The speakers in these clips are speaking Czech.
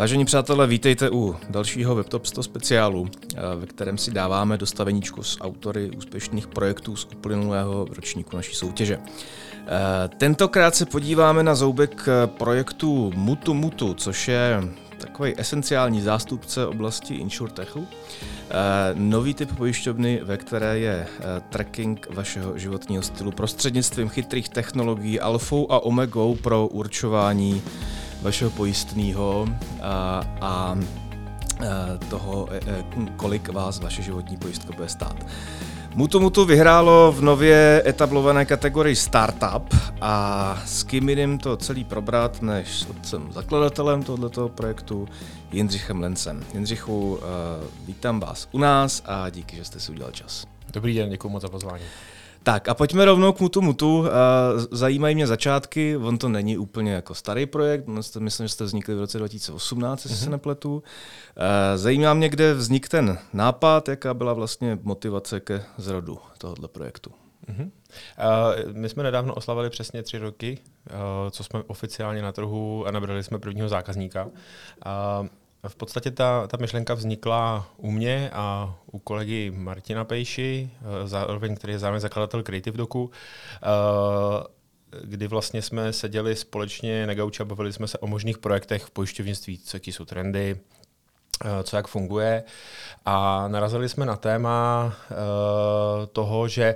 Vážení přátelé, vítejte u dalšího WebTop 100 speciálu, eh, ve kterém si dáváme dostaveníčko s autory úspěšných projektů z uplynulého ročníku naší soutěže. Eh, tentokrát se podíváme na zoubek projektu Mutu Mutu, což je takový esenciální zástupce oblasti insurtechu. Eh, nový typ pojišťovny, ve které je tracking vašeho životního stylu prostřednictvím chytrých technologií alfou a omegou pro určování vašeho pojistného a, a toho, e, e, kolik vás vaše životní pojistka bude stát. Mutu Mutu vyhrálo v nově etablované kategorii Startup a s kým jiným to celý probrat, než s otcem zakladatelem tohoto projektu, Jindřichem Lencem. Jindřichu, vítám vás u nás a díky, že jste si udělal čas. Dobrý den, děkuji moc za pozvání. Tak a pojďme rovnou k Mutu Mutu. Zajímají mě začátky, on to není úplně jako starý projekt, myslím, že jste vznikli v roce 2018, jestli mm-hmm. se nepletu. Zajímá mě, kde vznik ten nápad, jaká byla vlastně motivace ke zrodu tohoto projektu. Uh-huh. Uh, my jsme nedávno oslavili přesně tři roky, uh, co jsme oficiálně na trhu a nabrali jsme prvního zákazníka. Uh, v podstatě ta, ta myšlenka vznikla u mě a u kolegy Martina Pejši, eh, zároveň, který je zároveň zakladatel Creative Doku, eh, kdy vlastně jsme seděli společně na gauči a bavili jsme se o možných projektech v pojišťovnictví, co jaký jsou trendy, eh, co jak funguje. A narazili jsme na téma toho, že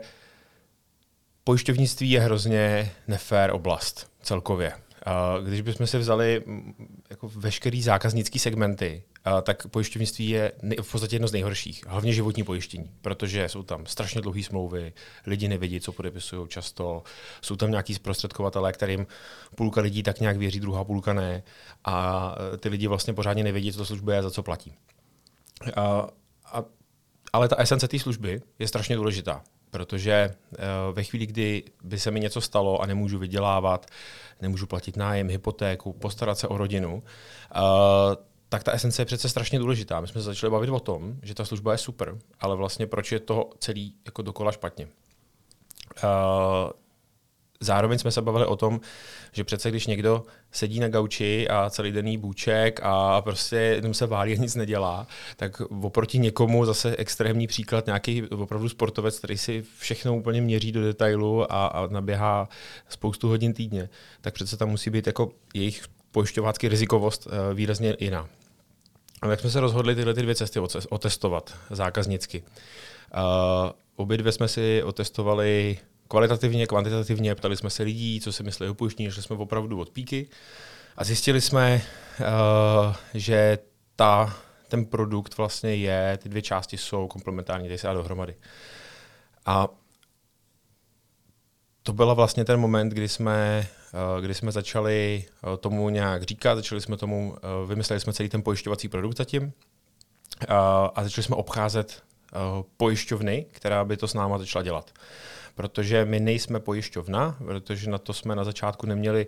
pojišťovnictví je hrozně nefér oblast celkově. Když bychom si vzali jako veškerý zákaznický segmenty, tak pojišťovnictví je v podstatě jedno z nejhorších, hlavně životní pojištění, protože jsou tam strašně dlouhé smlouvy, lidi nevědí, co podepisují často, jsou tam nějaký zprostředkovatelé, kterým půlka lidí tak nějak věří, druhá půlka ne a ty lidi vlastně pořádně nevědí, co to služba je, za co platí. A, a, ale ta esence té služby je strašně důležitá protože uh, ve chvíli, kdy by se mi něco stalo a nemůžu vydělávat, nemůžu platit nájem, hypotéku, postarat se o rodinu, uh, tak ta esence je přece strašně důležitá. My jsme se začali bavit o tom, že ta služba je super, ale vlastně proč je to celý jako dokola špatně. Zároveň jsme se bavili o tom, že přece když někdo sedí na gauči a celý den bůček a prostě jenom se válí a nic nedělá, tak oproti někomu zase extrémní příklad, nějaký opravdu sportovec, který si všechno úplně měří do detailu a, a naběhá spoustu hodin týdně, tak přece tam musí být jako jejich pojišťovácký rizikovost uh, výrazně jiná. A tak jsme se rozhodli tyhle ty dvě cesty otestovat zákaznicky. Uh, obě dvě jsme si otestovali kvalitativně, kvantitativně, ptali jsme se lidí, co si myslí o pojištění, šli jsme opravdu od píky a zjistili jsme, uh, že ta, ten produkt vlastně je, ty dvě části jsou komplementární, tady se dá dohromady. A to byl vlastně ten moment, kdy jsme, uh, kdy jsme začali uh, tomu nějak říkat, začali jsme tomu, vymysleli jsme celý ten pojišťovací produkt zatím a začali jsme obcházet pojišťovny, která by to s náma začala dělat protože my nejsme pojišťovna, protože na to jsme na začátku neměli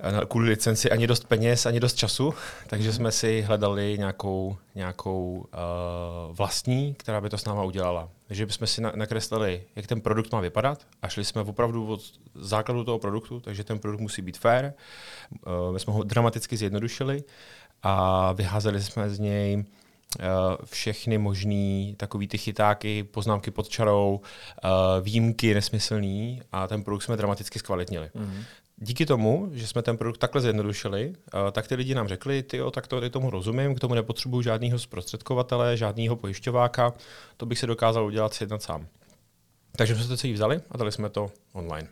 eh, kvůli licenci ani dost peněz, ani dost času, takže jsme si hledali nějakou, nějakou uh, vlastní, která by to s náma udělala. Takže bychom si nakreslili, jak ten produkt má vypadat a šli jsme opravdu od základu toho produktu, takže ten produkt musí být fair. Uh, my jsme ho dramaticky zjednodušili a vyházeli jsme z něj Eh, všechny možný takový ty chytáky, poznámky pod čarou, eh, výjimky nesmyslný a ten produkt jsme dramaticky zkvalitnili. Mm-hmm. Díky tomu, že jsme ten produkt takhle zjednodušili, eh, tak ty lidi nám řekli, ty jo, tak to tomu rozumím, k tomu nepotřebuju žádného zprostředkovatele, žádného pojišťováka, to bych si dokázal udělat sjednat sám. Takže jsme to celý vzali a dali jsme to online.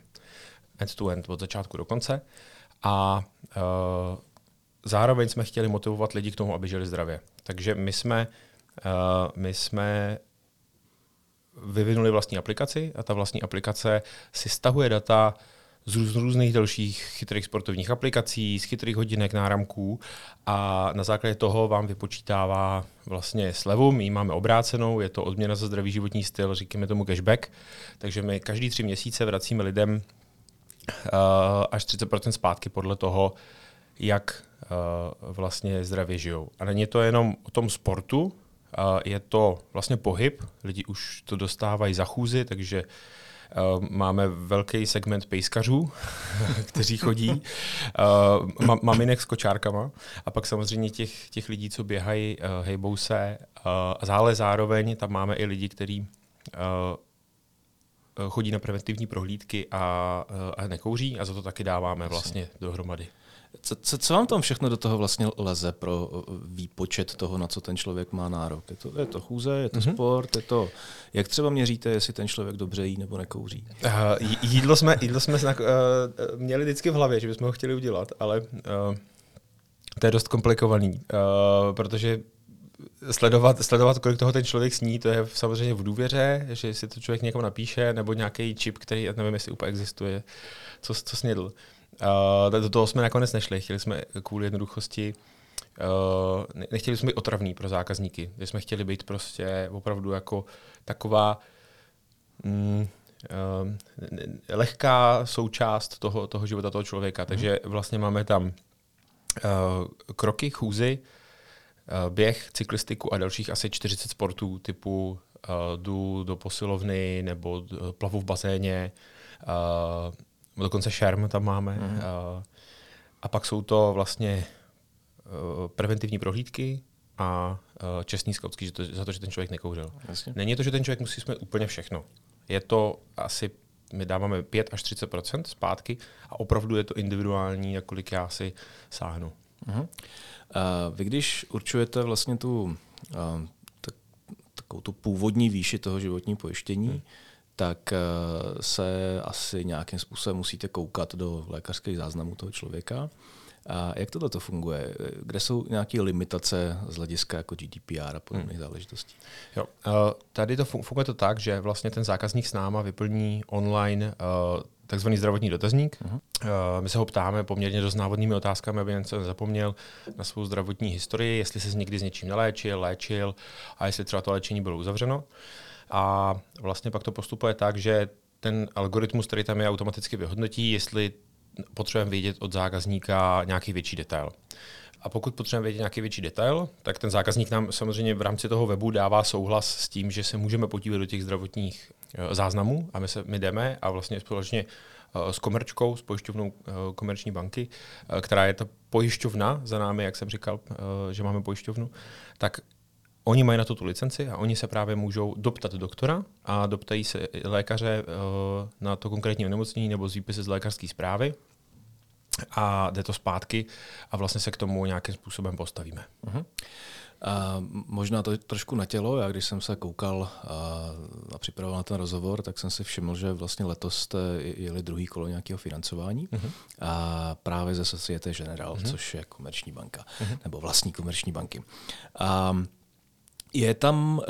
End to end, od začátku do konce. A uh, zároveň jsme chtěli motivovat lidi k tomu, aby žili zdravě. Takže my jsme, uh, my jsme vyvinuli vlastní aplikaci a ta vlastní aplikace si stahuje data z různých dalších chytrých sportovních aplikací, z chytrých hodinek, náramků a na základě toho vám vypočítává vlastně slevu. My ji máme obrácenou, je to odměna za zdravý životní styl, říkáme tomu cashback, takže my každý tři měsíce vracíme lidem uh, až 30% zpátky podle toho, jak vlastně zdravě žijou. A není to jenom o tom sportu, je to vlastně pohyb, lidi už to dostávají za chůzy, takže máme velký segment pejskařů, kteří chodí, uh, maminek s kočárkama. A pak samozřejmě těch, těch lidí, co běhají, hejbou se, ale zároveň. Tam máme i lidi, kteří chodí na preventivní prohlídky a, a nekouří. A za to taky dáváme vlastně dohromady. Co, co, co vám tam všechno do toho vlastně leze pro uh, výpočet toho, na co ten člověk má nárok? Je to, je to chůze, je to mm-hmm. sport, je to... Jak třeba měříte, jestli ten člověk dobře jí nebo nekouří? Uh, jídlo jsme, jídlo jsme znak, uh, měli vždycky v hlavě, že bychom ho chtěli udělat, ale uh, to je dost komplikovaný, uh, protože sledovat, sledovat, kolik toho ten člověk sní, to je samozřejmě v důvěře, že si to člověk někam napíše, nebo nějaký čip, který, nevím, jestli úplně existuje, co, co snědl. Uh, do toho jsme nakonec nešli. Chtěli jsme kvůli jednoduchosti Uh, nechtěli jsme být otravní pro zákazníky. My jsme chtěli být prostě opravdu jako taková mm, uh, lehká součást toho, toho života toho člověka. Takže mhm. vlastně máme tam uh, kroky, chůzy, uh, běh, cyklistiku a dalších asi 40 sportů typu uh, jdu do posilovny nebo plavu v bazéně, uh, dokonce šerm tam máme. Mm. A, a pak jsou to vlastně uh, preventivní prohlídky a uh, čestný skautský, že to, za to, že ten člověk nekouřil. Jasně. Není to, že ten člověk musí smět úplně všechno. Je to asi, my dáváme 5 až 30% zpátky a opravdu je to individuální, kolik já si sáhnu. Uh-huh. Uh, vy když určujete vlastně tu, uh, tak, takovou tu původní výši toho životní pojištění, hmm tak eh, se asi nějakým způsobem musíte koukat do lékařských záznamů toho člověka. A jak to funguje? Kde jsou nějaké limitace z hlediska jako GDPR a podobných hmm. záležitostí? Jo. Uh, tady to funguje to tak, že vlastně ten zákazník s náma vyplní online uh, takzvaný zdravotní dotazník. Uh-huh. Uh, my se ho ptáme poměrně dost návodnými otázkami, aby něco nezapomněl na svou zdravotní historii, jestli se někdy s něčím neléčil, léčil a jestli třeba to léčení bylo uzavřeno. Uh, a vlastně pak to postupuje tak, že ten algoritmus, který tam je, automaticky vyhodnotí, jestli potřebujeme vědět od zákazníka nějaký větší detail. A pokud potřebujeme vědět nějaký větší detail, tak ten zákazník nám samozřejmě v rámci toho webu dává souhlas s tím, že se můžeme podívat do těch zdravotních eh, záznamů a my, se, my jdeme a vlastně společně eh, s komerčkou, s pojišťovnou eh, komerční banky, která je ta pojišťovna za námi, jak jsem říkal, že máme pojišťovnu, tak Oni mají na to tu licenci a oni se právě můžou doptat doktora a doptají se lékaře uh, na to konkrétní onemocnění nebo z výpisy z lékařské zprávy a jde to zpátky a vlastně se k tomu nějakým způsobem postavíme. Uh-huh. A možná to trošku na tělo. Já když jsem se koukal a, a připravoval na ten rozhovor, tak jsem si všiml, že vlastně letos jste jeli druhý kolo nějakého financování uh-huh. a právě ze Societe General, uh-huh. což je komerční banka, uh-huh. nebo vlastní komerční banky. A, je tam uh,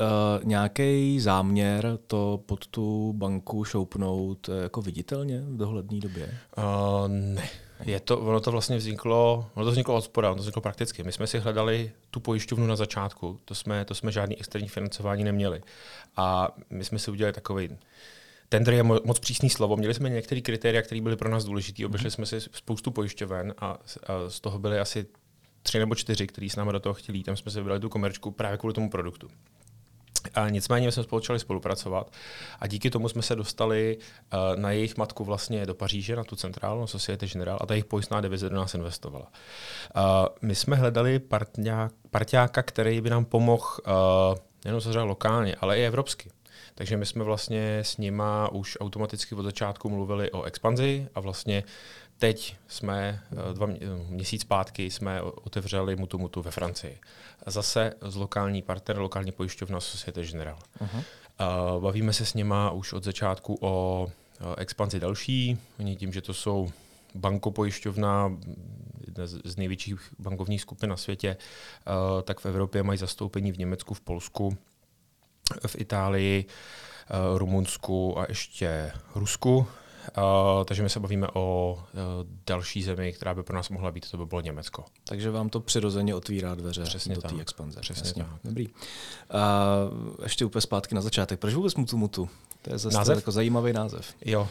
nějaký záměr to pod tu banku šoupnout uh, jako viditelně v dohledné době? Uh, ne. Je to, ono to vlastně vzniklo, ono to vzniklo od spoda, ono to vzniklo prakticky. My jsme si hledali tu pojišťovnu na začátku, to jsme, to jsme žádný externí financování neměli. A my jsme si udělali takový Tender je moc přísný slovo. Měli jsme některé kritéria, které byly pro nás důležité. Obešli mm-hmm. jsme si spoustu pojišťoven a, a z toho byly asi tři nebo čtyři, kteří s námi do toho chtěli, tam jsme si vybrali tu komerčku právě kvůli tomu produktu. A nicméně jsme spolu spolupracovat a díky tomu jsme se dostali uh, na jejich matku vlastně do Paříže, na tu centrálu, na Societe General a ta jejich pojistná divize do nás investovala. Uh, my jsme hledali partňák, parťáka, který by nám pomohl uh, nejen třeba lokálně, ale i evropsky. Takže my jsme vlastně s nima už automaticky od začátku mluvili o expanzi a vlastně Teď jsme eh, dva měsíc zpátky jsme otevřeli Mutu Mutu ve Francii. Zase z lokální partner, lokální pojišťovna Societe General. Uh-huh. Bavíme se s nima už od začátku o expanzi další. Oni tím, že to jsou bankopojišťovna, jedna z největších bankovních skupin na světě, eh, tak v Evropě mají zastoupení v Německu, v Polsku, v Itálii, eh, Rumunsku a ještě Rusku. Uh, takže my se bavíme o uh, další zemi, která by pro nás mohla být, to by bylo Německo. Takže vám to přirozeně otvírá dveře Přesně do té expanze. Přesně Jasně. tak. Dobrý. Uh, ještě úplně zpátky na začátek. Proč vůbec Mutu Mutu? To je zase název? jako zajímavý název. Jo, uh,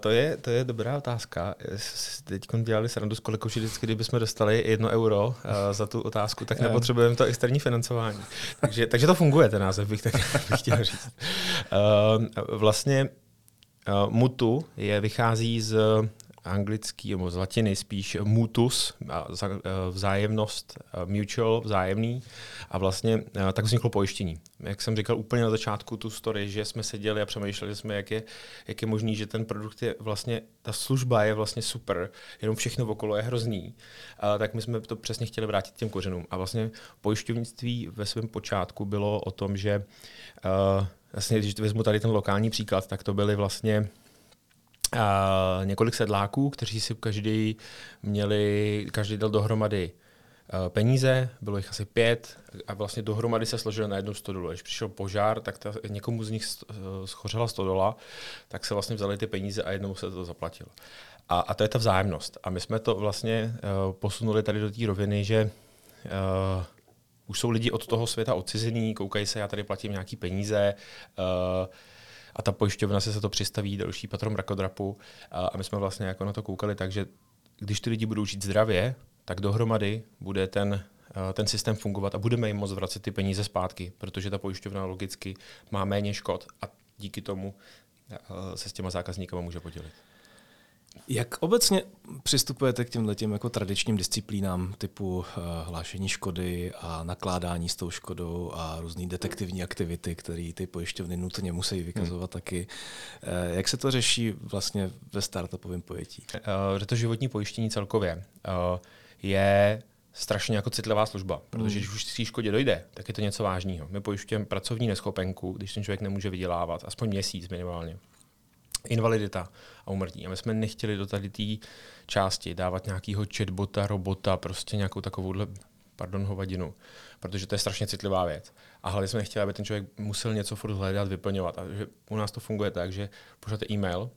to, je, to je dobrá otázka. Teď dělali srandu s kolegou, že vždycky, kdybychom dostali jedno euro uh, za tu otázku, tak nepotřebujeme to externí financování. takže, takže to funguje, ten název bych, tak, bych chtěl říct. Uh, vlastně mutu je, vychází z anglický, nebo z latiny spíš mutus, vzájemnost, mutual, vzájemný. A vlastně tak vzniklo pojištění. Jak jsem říkal úplně na začátku tu story, že jsme seděli a přemýšleli jsme, jak je, jak je možný, že ten produkt je vlastně, ta služba je vlastně super, jenom všechno okolo je hrozný, a tak my jsme to přesně chtěli vrátit těm kořenům. A vlastně pojišťovnictví ve svém počátku bylo o tom, že uh, vlastně, když vezmu tady ten lokální příklad, tak to byly vlastně a několik sedláků, kteří si každý měli, každý dal dohromady peníze, bylo jich asi pět a vlastně dohromady se složili na jednu stodolu. Když přišel požár, tak ta, někomu z nich schořela stodola, tak se vlastně vzali ty peníze a jednomu se to zaplatil. A, a to je ta vzájemnost. A my jsme to vlastně uh, posunuli tady do té roviny, že uh, už jsou lidi od toho světa odcizení, koukají se, já tady platím nějaký peníze, uh, a ta pojišťovna se, se to přistaví další patron rakodrapu a, a my jsme vlastně jako na to koukali tak, že když ty lidi budou žít zdravě, tak dohromady bude ten, ten systém fungovat a budeme jim moct vracet ty peníze zpátky, protože ta pojišťovna logicky má méně škod a díky tomu se s těma zákazníkama může podělit. Jak obecně přistupujete k těmhle těm jako tradičním disciplínám typu uh, hlášení škody a nakládání s tou škodou a různé detektivní aktivity, které ty pojišťovny nutně musí vykazovat hmm. taky. Uh, jak se to řeší vlastně ve startupovém pojetí? Uh, to životní pojištění celkově uh, je strašně jako citlivá služba, protože když už k škodě dojde, tak je to něco vážného. My pojišťujeme pracovní neschopenku, když ten člověk nemůže vydělávat, aspoň měsíc minimálně invalidita a umrtí. A my jsme nechtěli do tady té části dávat nějakého chatbota, robota, prostě nějakou takovouhle, pardon, hovadinu, protože to je strašně citlivá věc. A hlavně jsme nechtěli, aby ten člověk musel něco furt hledat, vyplňovat. A že u nás to funguje tak, že pošlete e-mail,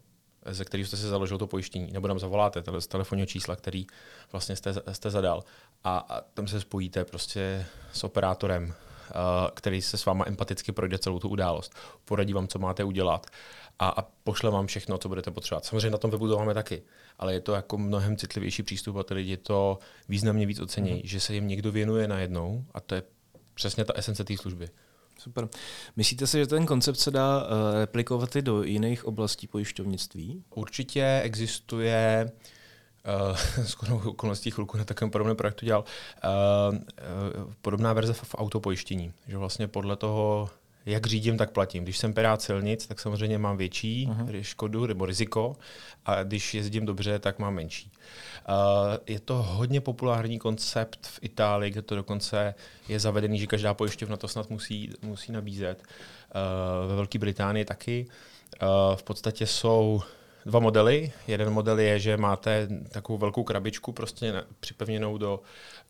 ze kterého jste si založil to pojištění, nebo nám zavoláte z telefonního čísla, který vlastně jste, jste zadal a, a tam se spojíte prostě s operátorem, který se s váma empaticky projde celou tu událost, poradí vám, co máte udělat a, a pošle vám všechno, co budete potřebovat. Samozřejmě na tom webu to máme taky, ale je to jako mnohem citlivější přístup a ty lidi to významně víc ocení, mm-hmm. že se jim někdo věnuje najednou a to je přesně ta esence té služby. Super. Myslíte si, že ten koncept se dá uh, replikovat i do jiných oblastí pojišťovnictví? Určitě existuje uh, skoro okolností chvilku na takovém podobném projektu dělal, uh, uh, podobná verze v, v autopojištění, že vlastně podle toho, jak řídím, tak platím. Když jsem pirát silnic, tak samozřejmě mám větší uh-huh. škodu nebo riziko a když jezdím dobře, tak mám menší. Uh, je to hodně populární koncept v Itálii, kde to dokonce je zavedený, že každá pojišťovna to snad musí, musí nabízet. Uh, ve Velké Británii taky. Uh, v podstatě jsou dva modely. Jeden model je, že máte takovou velkou krabičku prostě připevněnou do,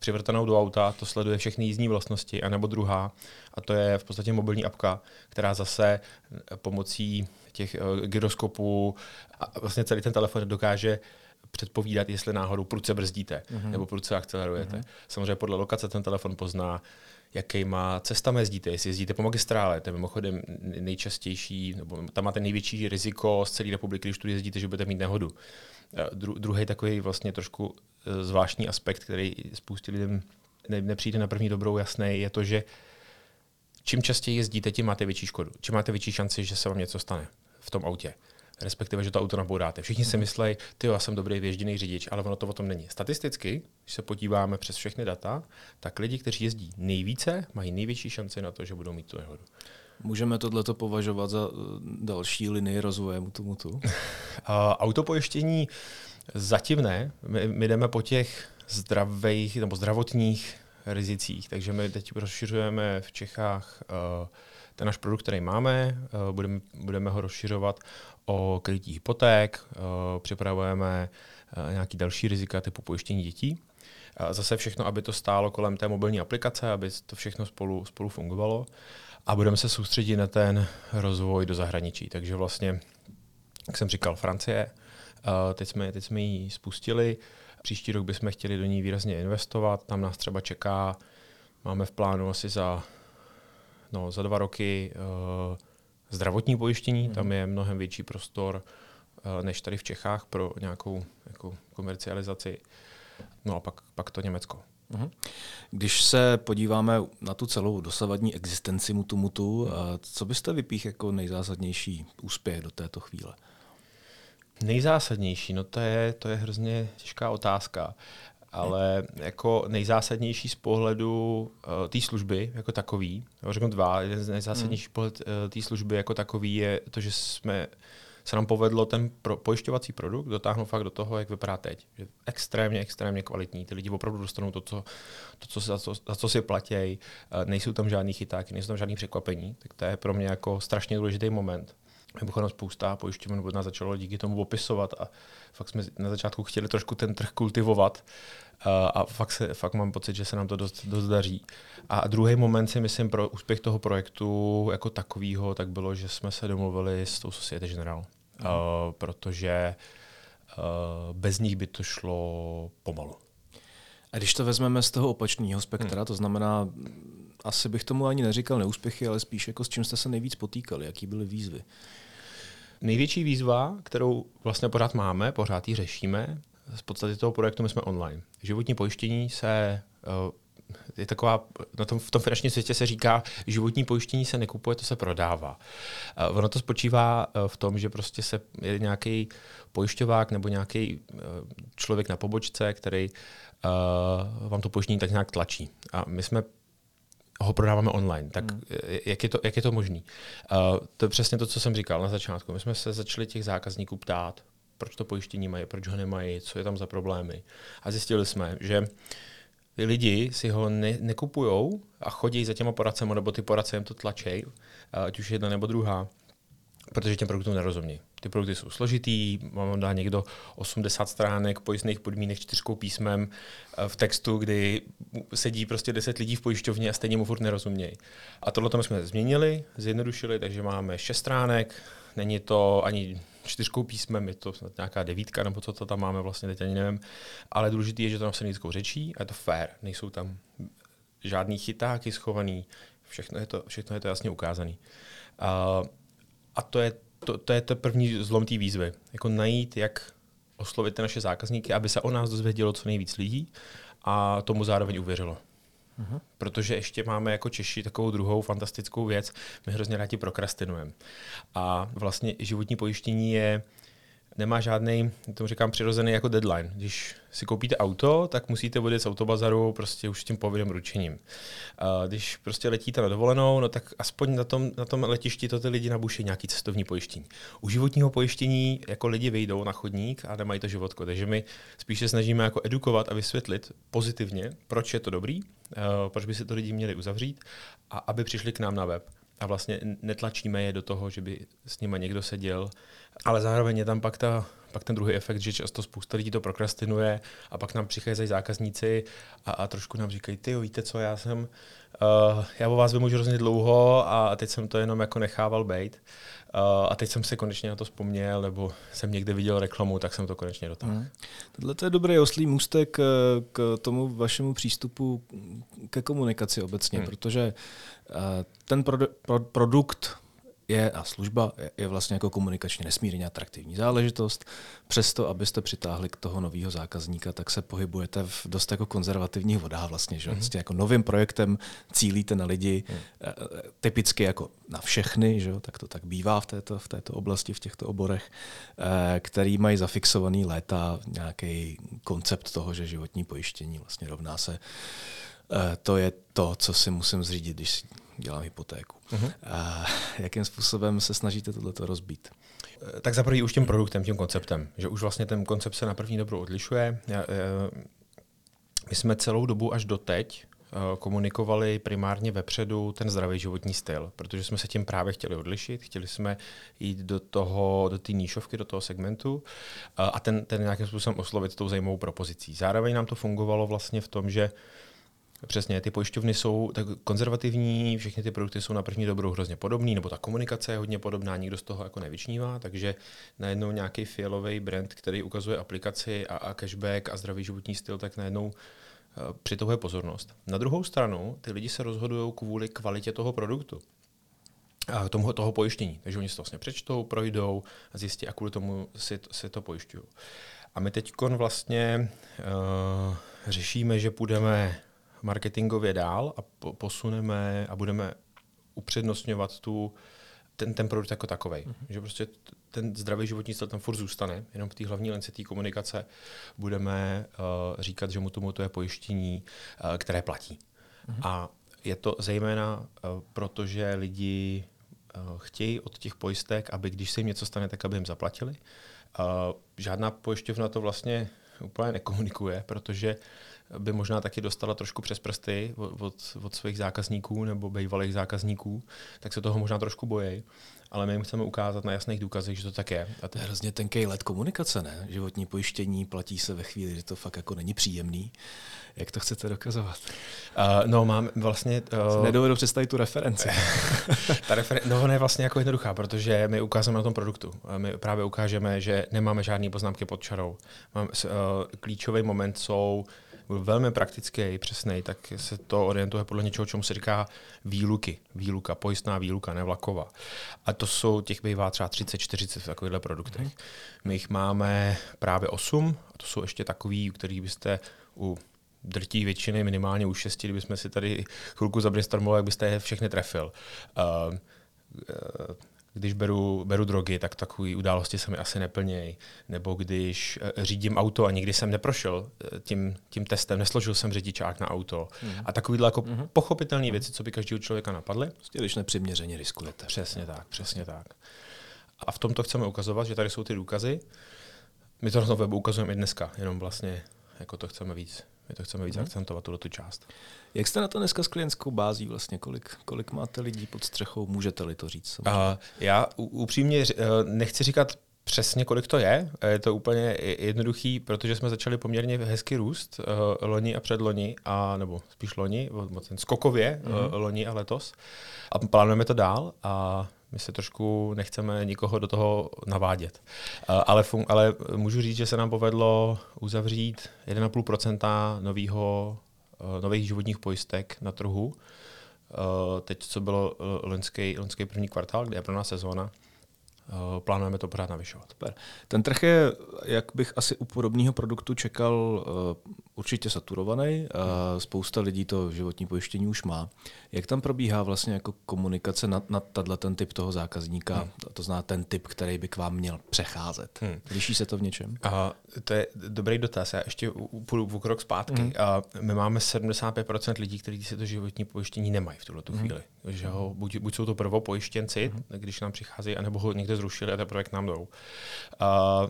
přivrtanou do auta, to sleduje všechny jízdní vlastnosti, anebo druhá, a to je v podstatě mobilní apka, která zase pomocí těch uh, gyroskopů a vlastně celý ten telefon dokáže předpovídat, jestli náhodou prudce brzdíte mm-hmm. nebo prudce akcelerujete. Mm-hmm. Samozřejmě podle lokace ten telefon pozná, jakýma cestami jezdíte, jestli jezdíte po magistrále, to je mimochodem nejčastější, nebo tam máte největší riziko z celé republiky, když tu jezdíte, že budete mít nehodu. Dru, druhý takový vlastně trošku zvláštní aspekt, který spoustě lidem ne, nepřijde na první dobrou jasný, je to, že čím častěji jezdíte, tím máte větší škodu. Čím máte větší šanci, že se vám něco stane v tom autě respektive, že to auto nabouráte. Všichni si myslí, ty já jsem dobrý věžděný řidič, ale ono to o tom není. Statisticky, když se podíváme přes všechny data, tak lidi, kteří jezdí nejvíce, mají největší šanci na to, že budou mít tu nehodu. Můžeme tohleto považovat za eh, další linii rozvoje mutu mutu? Autopojištění zatím ne. My, my jdeme po těch zdravých nebo zdravotních rizicích, takže my teď rozšiřujeme v Čechách uh, ten náš produkt, který máme, uh, budeme, budeme ho rozšiřovat o krytí hypoték, eh, připravujeme nějaký další rizika typu pojištění dětí. Zase všechno, aby to stálo kolem té mobilní aplikace, aby to všechno spolu, spolu fungovalo. A budeme se soustředit na ten rozvoj do zahraničí. Takže vlastně, jak jsem říkal, Francie, teď jsme, teď jsme ji spustili. Příští rok bychom chtěli do ní výrazně investovat. Tam nás třeba čeká, máme v plánu asi za, no, za dva roky uh, zdravotní pojištění, mm. tam je mnohem větší prostor uh, než tady v Čechách pro nějakou jako komercializaci. No a pak, pak to Německo. Mhm. Když se podíváme na tu celou dosavadní existenci Mutu Mutu, co byste vypích jako nejzásadnější úspěch do této chvíle? Nejzásadnější, no to je, to je hrozně těžká otázka, ale jako nejzásadnější z pohledu uh, té služby jako takový, řeknu dva, jeden z nejzásadnějších hmm. pohled uh, té služby jako takový je to, že jsme se nám povedlo ten pro, pojišťovací produkt dotáhnout fakt do toho, jak vypadá teď. Že extrémně, extrémně kvalitní. Ty lidi opravdu dostanou to, co, to, co, za, co, za co si platí. Nejsou tam žádný chytáky, nejsou tam žádný překvapení. Tak to je pro mě jako strašně důležitý moment. Mimochodem spousta pojišťoven od nás začalo díky tomu opisovat a fakt jsme na začátku chtěli trošku ten trh kultivovat a fakt, se, fakt mám pocit, že se nám to dost, dost daří. A druhý moment si myslím pro úspěch toho projektu jako takového, tak bylo, že jsme se domluvili s tou Societe General. Mm. Uh, protože uh, bez nich by to šlo pomalu. A když to vezmeme z toho opačného spektra, hmm. to znamená, asi bych tomu ani neříkal neúspěchy, ale spíš jako s čím jste se nejvíc potýkali, jaký byly výzvy? Největší výzva, kterou vlastně pořád máme, pořád ji řešíme, z podstaty toho projektu my jsme online. Životní pojištění se uh, je taková, na tom, v tom finančním světě se říká, životní pojištění se nekupuje, to se prodává. Uh, ono to spočívá uh, v tom, že prostě se je nějaký pojišťovák nebo nějaký člověk na pobočce, který vám to pojištění tak nějak tlačí. A my jsme ho prodáváme online. Tak hmm. jak, je to, jak je to možný? Uh, to je přesně to, co jsem říkal na začátku. My jsme se začali těch zákazníků ptát, proč to pojištění mají, proč ho nemají, co je tam za problémy. A zjistili jsme, že ty lidi si ho ne, nekupujou a chodí za těma poradcemi, nebo ty poradce jim to tlačej, ať už jedna nebo druhá, protože těm produktům nerozumí. Ty produkty jsou složitý, mám dá někdo 80 stránek pojistných podmínek čtyřkou písmem eh, v textu, kdy sedí prostě 10 lidí v pojišťovně a stejně mu furt nerozumějí. A tohle jsme změnili, zjednodušili, takže máme 6 stránek, není to ani čtyřkou písmem, je to snad nějaká devítka, nebo co to tam máme, vlastně teď ani nevím. Ale důležité je, že to napsané lidskou řečí a je to fair, nejsou tam žádný chytáky schovaný, všechno je to, všechno je to jasně ukázané. Uh, a to je to, to je to první zlom té výzvy. Jako najít, jak oslovit ty naše zákazníky, aby se o nás dozvědělo co nejvíc lidí a tomu zároveň uvěřilo. Uh-huh. Protože ještě máme jako Češi takovou druhou fantastickou věc, my hrozně rádi prokrastinujeme. A vlastně životní pojištění je nemá žádný, tomu říkám, přirozený jako deadline. Když si koupíte auto, tak musíte odjet z autobazaru prostě už s tím povinným ručením. A když prostě letíte na dovolenou, no tak aspoň na tom, na tom letišti to ty lidi nabuší nějaký cestovní pojištění. U životního pojištění jako lidi vyjdou na chodník a nemají to životko. Takže my spíše snažíme jako edukovat a vysvětlit pozitivně, proč je to dobrý, proč by si to lidi měli uzavřít a aby přišli k nám na web a vlastně netlačíme je do toho, že by s nimi někdo seděl, ale zároveň je tam pak, ta, pak ten druhý efekt, že často spousta lidí to prokrastinuje a pak nám přicházejí zákazníci a, a trošku nám říkají, ty víte co, já jsem, uh, já o vás vím už hrozně dlouho a teď jsem to jenom jako nechával být. Uh, a teď jsem se konečně na to vzpomněl, nebo jsem někde viděl reklamu, tak jsem to konečně dotáhl. Hmm. Tohle je dobrý oslý můstek eh, k tomu vašemu přístupu ke komunikaci obecně, hmm. protože ten produ- pro- produkt je a služba je vlastně jako komunikačně nesmírně atraktivní záležitost. Přesto, abyste přitáhli k toho nového zákazníka, tak se pohybujete v dost jako konzervativních vodách vlastně, že? Mm-hmm. Vlastně jako novým projektem cílíte na lidi, mm. typicky jako na všechny, že? tak to tak bývá v této, v této oblasti, v těchto oborech, eh, který mají zafixovaný léta nějaký koncept toho, že životní pojištění vlastně rovná se to je to, co si musím zřídit, když dělám hypotéku. Uh-huh. A jakým způsobem se snažíte tohleto rozbít? Eh, tak za prvý už tím produktem, tím konceptem, že už vlastně ten koncept se na první dobrou odlišuje. Eh, my jsme celou dobu až doteď eh, komunikovali primárně vepředu ten zdravý životní styl, protože jsme se tím právě chtěli odlišit, chtěli jsme jít do toho, do té níšovky, do toho segmentu a ten, ten nějakým způsobem oslovit tou zajímavou propozicí. Zároveň nám to fungovalo vlastně v tom, že Přesně, ty pojišťovny jsou tak konzervativní, všechny ty produkty jsou na první dobrou hrozně podobný, nebo ta komunikace je hodně podobná, nikdo z toho jako nevyčnívá, takže najednou nějaký fialový brand, který ukazuje aplikaci a, a cashback a zdravý životní styl, tak najednou uh, přitahuje pozornost. Na druhou stranu, ty lidi se rozhodují kvůli kvalitě toho produktu a tomu, toho pojištění. Takže oni si to vlastně přečtou, projdou a zjistí, a kvůli tomu si, si to pojišťují. A my teď vlastně uh, řešíme, že půjdeme marketingově dál a posuneme a budeme upřednostňovat tu ten, ten produkt jako takový. Mm-hmm. Že prostě ten zdravý životní styl tam furt zůstane, jenom v té hlavní lince té komunikace budeme uh, říkat, že mu tomu to je pojištění, uh, které platí. Mm-hmm. A je to zejména uh, proto, že lidi uh, chtějí od těch pojistek, aby když se jim něco stane, tak aby jim zaplatili. Uh, žádná pojišťovna to vlastně úplně nekomunikuje, protože by možná taky dostala trošku přes prsty od, od, od svých zákazníků nebo bývalých zákazníků, tak se toho možná trošku bojí. Ale my jim chceme ukázat na jasných důkazech, že to tak je. A to je hrozně tenký let komunikace, ne? Životní pojištění platí se ve chvíli, že to fakt jako není příjemný. Jak to chcete dokazovat? Uh, no, mám vlastně... Uh, Nedovedu představit tu referenci. Ta referen- no, ona je vlastně jako jednoduchá, protože my ukážeme na tom produktu. My právě ukážeme, že nemáme žádné poznámky pod čarou. Mám, uh, klíčový moment jsou byl velmi praktický, přesný, tak se to orientuje podle něčeho, čemu se říká výluky. Výluka, pojistná výluka, ne vlaková. A to jsou, těch bývá třeba 30-40 v takovýchhle produktech. Mm. My jich máme právě 8 a to jsou ještě takový, u kterých byste u drtí většiny, minimálně u šesti, kdybychom si tady chvilku zabrainstormovali, jak byste je všechny trefil. Uh, uh, když beru, beru drogy, tak takové události se mi asi neplnějí. Nebo když uh, řídím auto a nikdy jsem neprošel uh, tím, tím testem, nesložil jsem řidičák na auto. Mm. A takovýhle jako mm. pochopitelné mm. věci, co by každého člověka napadly. Prostě když nepřiměřeně riskujete. Přesně tak, přesně tak. A v tom to chceme ukazovat, že tady jsou ty důkazy. My to na webu ukazujeme i dneska, jenom vlastně jako to chceme víc my to chceme víc hmm. akcentovat, tuto tu část. Jak jste na to dneska s klientskou bází vlastně? Kolik, kolik máte lidí pod střechou? Můžete-li to říct? Uh, já upřímně uh, nechci říkat přesně, kolik to je. Je to úplně jednoduchý, protože jsme začali poměrně hezky růst uh, loni a předloni, a, nebo spíš loni, ten skokově mm-hmm. uh, loni a letos. A plánujeme to dál a my se trošku nechceme nikoho do toho navádět. Ale, fun- ale můžu říct, že se nám povedlo uzavřít 1,5% novýho, nových životních pojistek na trhu. Teď, co bylo loňský, loňský první kvartál, kde je pro nás sezóna, plánujeme to pořád navyšovat. Super. Ten trh je, jak bych asi u podobného produktu čekal, eh, určitě saturovaný. Hmm. Spousta lidí to životní pojištění už má. Jak tam probíhá vlastně jako komunikace na, na tato ten typ toho zákazníka, hmm. to zná ten typ, který by k vám měl přecházet? Hmm. Liší se to v něčem? A to je dobrý dotaz. Já ještě půjdu v krok zpátky. Hmm. A my máme 75% lidí, kteří si to životní pojištění nemají v tuhle hmm. chvíli. Že ho, buď, buď jsou to prvopojištěnci, hmm. když nám přicházejí, anebo ho někde zrušili a teprve k nám jdou. A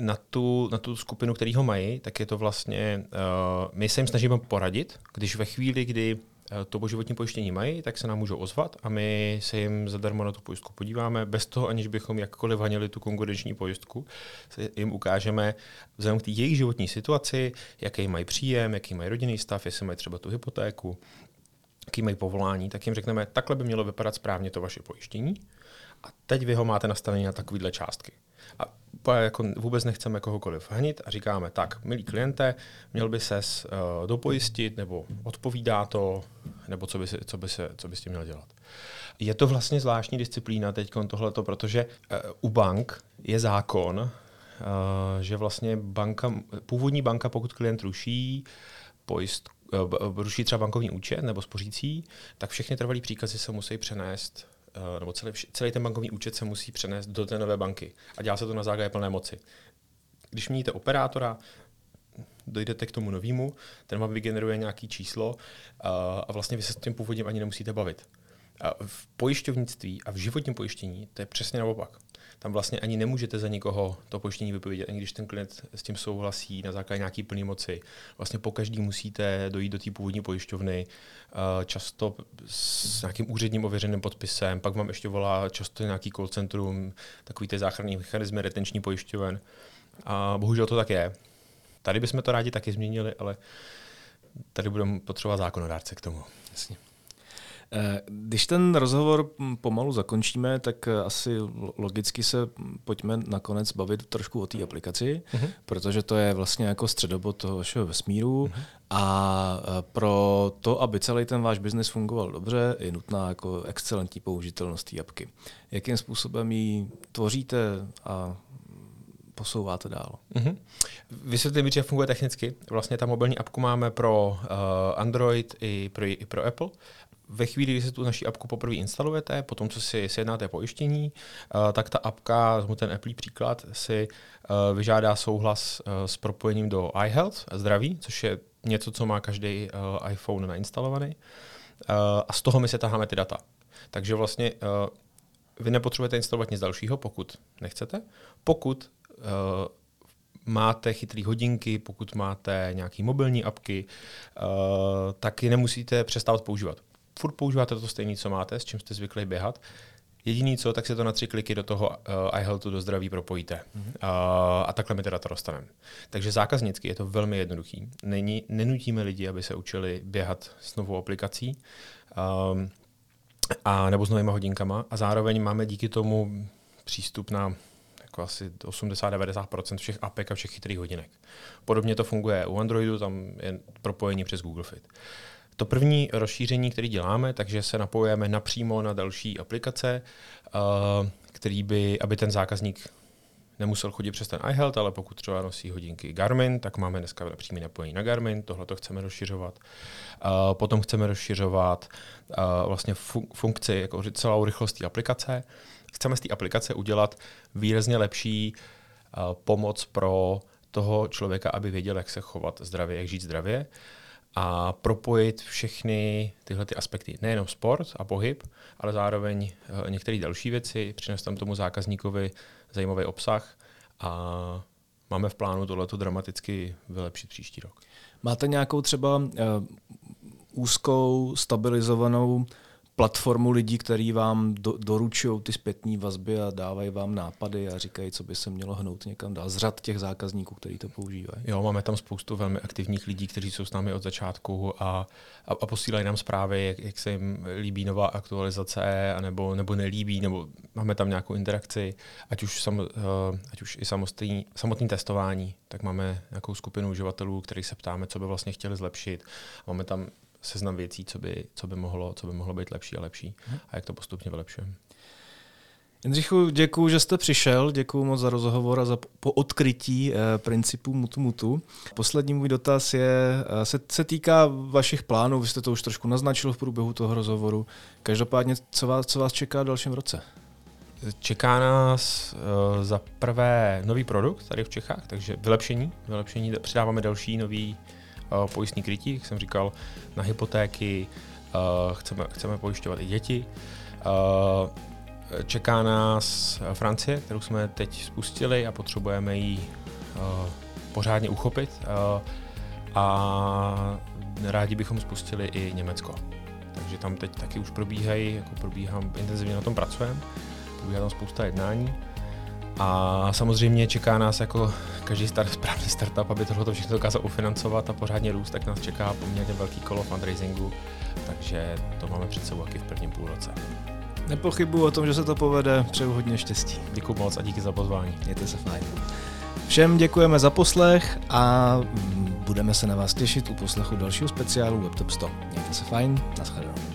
na tu, na tu skupinu, který ho mají, tak je to vlastně, uh, my se jim snažíme poradit, když ve chvíli, kdy uh, to životní pojištění mají, tak se nám můžou ozvat a my se jim zadarmo na tu pojistku podíváme, bez toho, aniž bychom jakkoliv hanili tu konkurenční pojistku, se jim ukážeme vzhledem k té jejich životní situaci, jaký mají příjem, jaký mají rodinný stav, jestli mají třeba tu hypotéku, jaký mají povolání, tak jim řekneme, takhle by mělo vypadat správně to vaše pojištění a teď vy ho máte nastavený na takovýhle částky. A jako vůbec nechceme kohokoliv hnit a říkáme, tak, milí kliente, měl by se uh, dopojistit, nebo odpovídá to, nebo co by, si, co, by se, co by s tím měl dělat. Je to vlastně zvláštní disciplína teď tohleto, protože uh, u bank je zákon, uh, že vlastně banka, původní banka, pokud klient ruší pojist, uh, ruší třeba bankovní účet nebo spořící, tak všechny trvalé příkazy se musí přenést Eh, nebo celý, celý ten bankovní účet se musí přenést do té nové banky. A dělá se to na základě plné moci. Když měníte operátora, dojdete k tomu novému, ten vám vygeneruje nějaký číslo a, eh, a vlastně vy se s tím původním ani nemusíte bavit. A v pojišťovnictví a v životním pojištění to je přesně naopak tam vlastně ani nemůžete za nikoho to pojištění vypovědět, ani když ten klient s tím souhlasí na základě nějaký plný moci. Vlastně po každý musíte dojít do té původní pojišťovny, eh, často s nějakým úředním ověřeným podpisem, pak vám ještě volá často nějaký call centrum, takový ty záchranný mechanizmy retenční pojišťoven. A bohužel to tak je. Tady bychom to rádi taky změnili, ale tady budeme potřebovat zákonodárce k tomu. Jasně. Když ten rozhovor pomalu zakončíme, tak asi logicky se pojďme nakonec bavit trošku o té aplikaci, uh-huh. protože to je vlastně jako středobod toho vašeho vesmíru uh-huh. a eh, pro to, aby celý ten váš biznis fungoval dobře, je nutná jako excelentní použitelnost té apky. Jakým způsobem ji tvoříte a posouváte dál. Mm-hmm. Vysvětlím, jak funguje technicky. Vlastně ta mobilní apku máme pro uh, Android i pro, i pro Apple. Ve chvíli, kdy si tu naši apku poprvé instalujete, potom co si sjednáte pojištění, uh, tak ta apka, ten Apple příklad, si uh, vyžádá souhlas uh, s propojením do iHealth, zdraví, což je něco, co má každý iPhone nainstalovaný. A z toho my se taháme ty data. Takže vlastně vy nepotřebujete instalovat nic dalšího, pokud nechcete. Pokud máte chytré hodinky, pokud máte nějaké mobilní apky, tak je nemusíte přestávat používat. Furt používáte to stejné, co máte, s čím jste zvykli běhat. Jediný co, tak si to na tři kliky do toho uh, iHealthu do zdraví propojíte. Mm-hmm. Uh, a takhle my teda to dostaneme. Takže zákaznicky je to velmi jednoduchý. Není, nenutíme lidi, aby se učili běhat s novou aplikací. Um, a nebo s novými hodinkama a zároveň máme díky tomu přístup na jako asi 80-90% všech apek a všech chytrých hodinek. Podobně to funguje u Androidu, tam je propojení přes Google Fit. To první rozšíření, které děláme, takže se napojujeme napřímo na další aplikace, který by, aby ten zákazník nemusel chodit přes ten iHealth, ale pokud třeba nosí hodinky Garmin, tak máme dneska přímé napojení na Garmin, tohle to chceme rozšiřovat. Uh, potom chceme rozšiřovat uh, vlastně fun- funkci, jako celou rychlost té aplikace. Chceme z té aplikace udělat výrazně lepší uh, pomoc pro toho člověka, aby věděl, jak se chovat zdravě, jak žít zdravě a propojit všechny tyhle ty aspekty. Nejenom sport a pohyb, ale zároveň některé další věci, přinést tam tomu zákazníkovi zajímavý obsah a máme v plánu tohleto dramaticky vylepšit příští rok. Máte nějakou třeba uh, úzkou, stabilizovanou platformu lidí, kteří vám do, doručují ty zpětní vazby a dávají vám nápady a říkají, co by se mělo hnout někam dál. Z řad těch zákazníků, kteří to používají. Jo, máme tam spoustu velmi aktivních lidí, kteří jsou s námi od začátku a, a, a posílají nám zprávy, jak, jak se jim líbí nová aktualizace, anebo, nebo nelíbí, nebo máme tam nějakou interakci, ať už, sam, uh, ať už i samotný, samotný testování, tak máme nějakou skupinu uživatelů, kterých se ptáme, co by vlastně chtěli zlepšit. Máme tam seznam věcí, co by, co by, mohlo, co by mohlo být lepší a lepší hmm. a jak to postupně vylepšujeme. Jindřichu, děkuji, že jste přišel, děkuji moc za rozhovor a za po odkrytí eh, principů Mutu Mutu. Poslední můj dotaz je, eh, se, se týká vašich plánů, vy jste to už trošku naznačil v průběhu toho rozhovoru. Každopádně, co vás, co vás čeká v dalším roce? Čeká nás uh, za prvé nový produkt tady v Čechách, takže vylepšení. vylepšení přidáváme další nový pojistný krytí, jak jsem říkal, na hypotéky, uh, chceme, chceme pojišťovat i děti. Uh, čeká nás Francie, kterou jsme teď spustili a potřebujeme ji pořádně uchopit. A rádi bychom spustili i Německo. Takže tam teď taky už probíhají, jako probíhám, intenzivně na tom pracujeme, probíhá tam spousta jednání. A samozřejmě čeká nás jako každý start, správný startup, aby tohle všechno dokázal ufinancovat a pořádně růst, tak nás čeká poměrně velký kolo fundraisingu, takže to máme před sebou taky v prvním půlroce. Nepochybuji o tom, že se to povede, přeju hodně štěstí. Děkuji moc a díky za pozvání. Mějte se fajn. Všem děkujeme za poslech a budeme se na vás těšit u poslechu dalšího speciálu WebTop 100. Mějte se fajn, nashledanou.